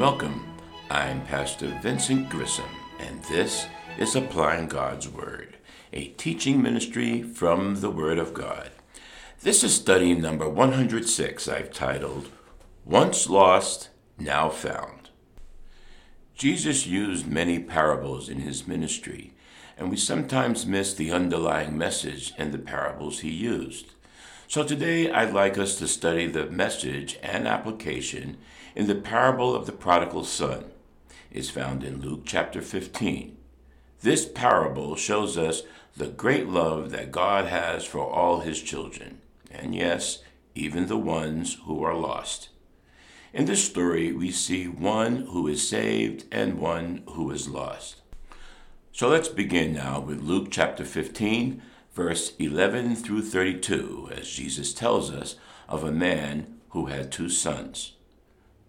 welcome. I'm Pastor Vincent Grissom, and this is Applying God's Word, a teaching ministry from the Word of God. This is study number 106, I've titled Once Lost, Now Found. Jesus used many parables in his ministry, and we sometimes miss the underlying message in the parables he used. So today I'd like us to study the message and application in the parable of the prodigal son. is found in Luke chapter 15. This parable shows us the great love that God has for all his children, and yes, even the ones who are lost. In this story, we see one who is saved and one who is lost. So let's begin now with Luke chapter 15, verse 11 through 32, as Jesus tells us of a man who had two sons.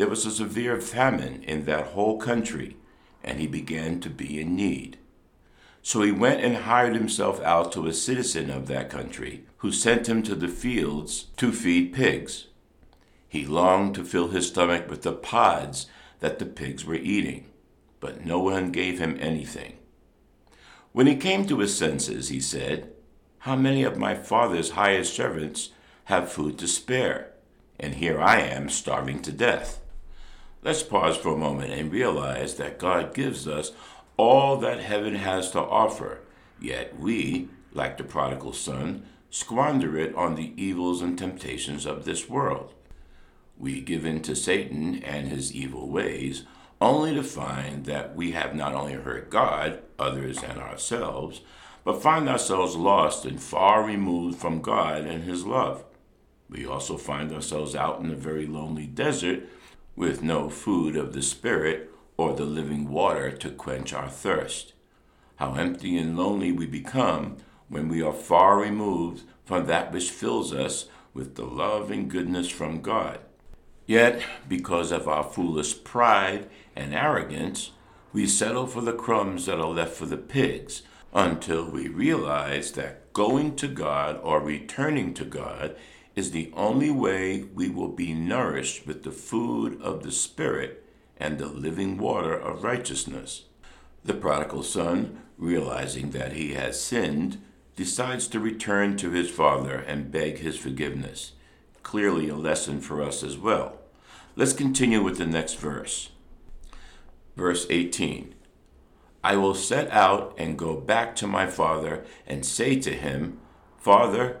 there was a severe famine in that whole country, and he began to be in need. So he went and hired himself out to a citizen of that country, who sent him to the fields to feed pigs. He longed to fill his stomach with the pods that the pigs were eating, but no one gave him anything. When he came to his senses, he said, How many of my father's hired servants have food to spare? And here I am starving to death. Let's pause for a moment and realize that God gives us all that heaven has to offer, yet we, like the prodigal son, squander it on the evils and temptations of this world. We give in to Satan and his evil ways, only to find that we have not only hurt God, others, and ourselves, but find ourselves lost and far removed from God and his love. We also find ourselves out in a very lonely desert with no food of the Spirit or the living water to quench our thirst. How empty and lonely we become when we are far removed from that which fills us with the love and goodness from God. Yet, because of our foolish pride and arrogance, we settle for the crumbs that are left for the pigs until we realize that going to God or returning to God is the only way we will be nourished with the food of the Spirit and the living water of righteousness. The prodigal son, realizing that he has sinned, decides to return to his father and beg his forgiveness. Clearly, a lesson for us as well. Let's continue with the next verse. Verse 18 I will set out and go back to my father and say to him, Father,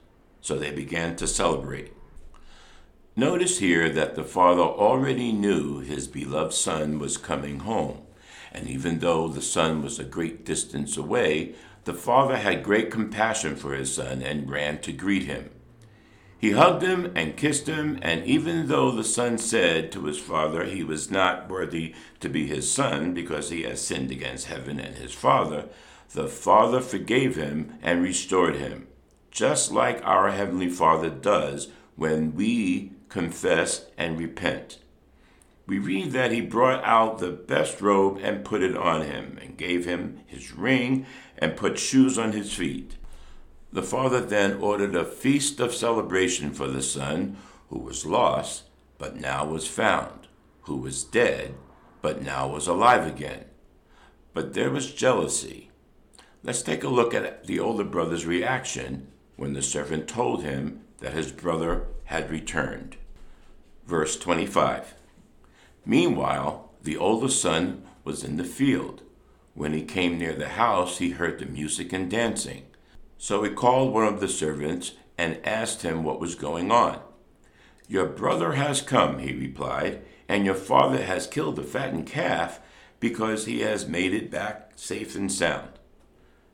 So they began to celebrate. Notice here that the father already knew his beloved son was coming home, and even though the son was a great distance away, the father had great compassion for his son and ran to greet him. He hugged him and kissed him, and even though the son said to his father he was not worthy to be his son because he had sinned against heaven and his father, the father forgave him and restored him just like our Heavenly Father does when we confess and repent. we read that he brought out the best robe and put it on him, and gave him his ring and put shoes on his feet. The father then ordered a feast of celebration for the son who was lost, but now was found, who was dead, but now was alive again. But there was jealousy. Let's take a look at the older brother's reaction when the servant told him that his brother had returned. Verse 25 Meanwhile, the oldest son was in the field. When he came near the house, he heard the music and dancing. So he called one of the servants and asked him what was going on. Your brother has come, he replied, and your father has killed the fattened calf because he has made it back safe and sound.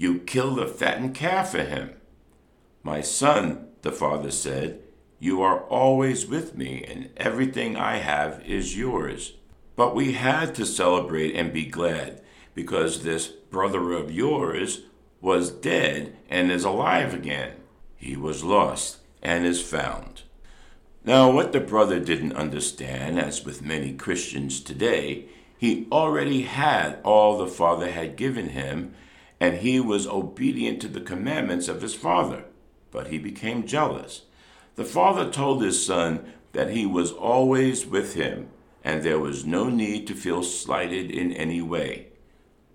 you kill the fattened calf for him. My son, the father said, you are always with me, and everything I have is yours. But we had to celebrate and be glad because this brother of yours was dead and is alive again. He was lost and is found. Now, what the brother didn't understand, as with many Christians today, he already had all the Father had given him, and he was obedient to the commandments of his Father. But he became jealous. The Father told his Son that he was always with him and there was no need to feel slighted in any way.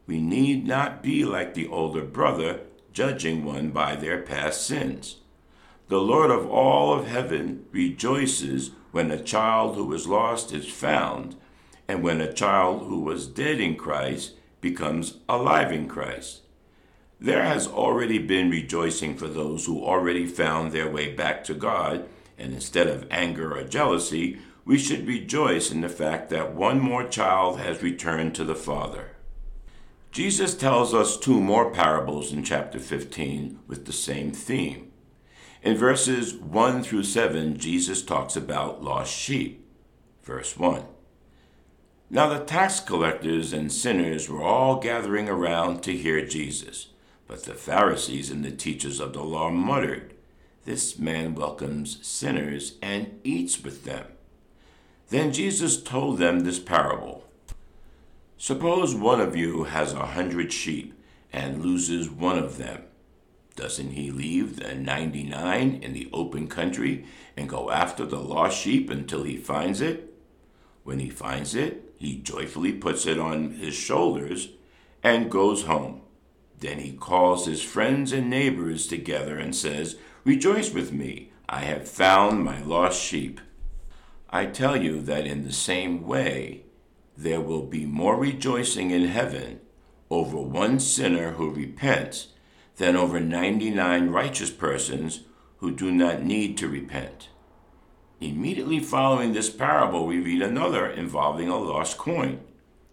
We need not be like the older brother, judging one by their past sins. The Lord of all of heaven rejoices when a child who was lost is found, and when a child who was dead in Christ becomes alive in Christ. There has already been rejoicing for those who already found their way back to God, and instead of anger or jealousy, we should rejoice in the fact that one more child has returned to the Father. Jesus tells us two more parables in chapter 15 with the same theme. In verses 1 through 7, Jesus talks about lost sheep. Verse 1 Now the tax collectors and sinners were all gathering around to hear Jesus, but the Pharisees and the teachers of the law muttered, This man welcomes sinners and eats with them. Then Jesus told them this parable Suppose one of you has a hundred sheep and loses one of them. Doesn't he leave the 99 in the open country and go after the lost sheep until he finds it? When he finds it, he joyfully puts it on his shoulders and goes home. Then he calls his friends and neighbors together and says, Rejoice with me, I have found my lost sheep. I tell you that in the same way, there will be more rejoicing in heaven over one sinner who repents than over 99 righteous persons who do not need to repent. Immediately following this parable, we read another involving a lost coin.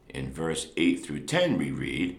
In verse 8 through 10, we read,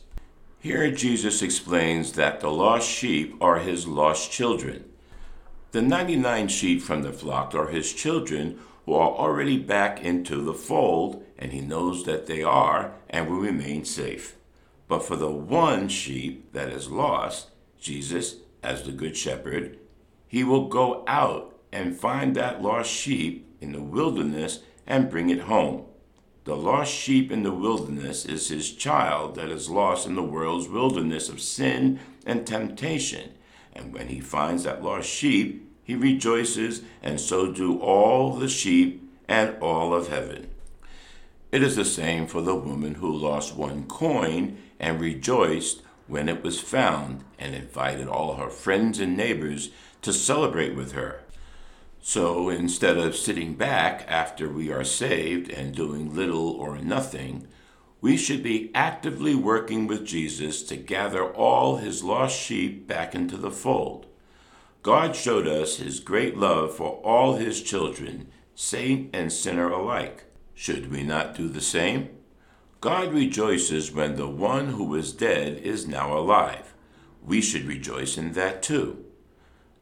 Here Jesus explains that the lost sheep are his lost children. The 99 sheep from the flock are his children who are already back into the fold, and he knows that they are and will remain safe. But for the one sheep that is lost, Jesus, as the Good Shepherd, he will go out and find that lost sheep in the wilderness and bring it home. The lost sheep in the wilderness is his child that is lost in the world's wilderness of sin and temptation and when he finds that lost sheep, he rejoices, and so do all the sheep and all of heaven. It is the same for the woman who lost one coin and rejoiced when it was found and invited all her friends and neighbors to celebrate with her. So instead of sitting back after we are saved and doing little or nothing, we should be actively working with Jesus to gather all his lost sheep back into the fold. God showed us his great love for all his children, saint and sinner alike. Should we not do the same? God rejoices when the one who was dead is now alive. We should rejoice in that too.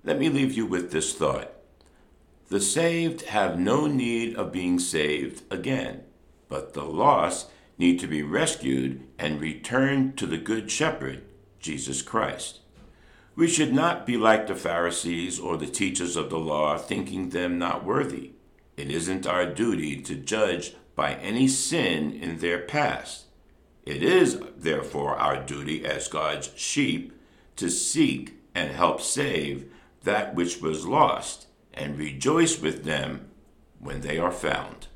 Let me leave you with this thought. The saved have no need of being saved again, but the lost need to be rescued and returned to the Good Shepherd, Jesus Christ. We should not be like the Pharisees or the teachers of the law, thinking them not worthy. It isn't our duty to judge by any sin in their past. It is, therefore, our duty as God's sheep to seek and help save that which was lost and rejoice with them when they are found.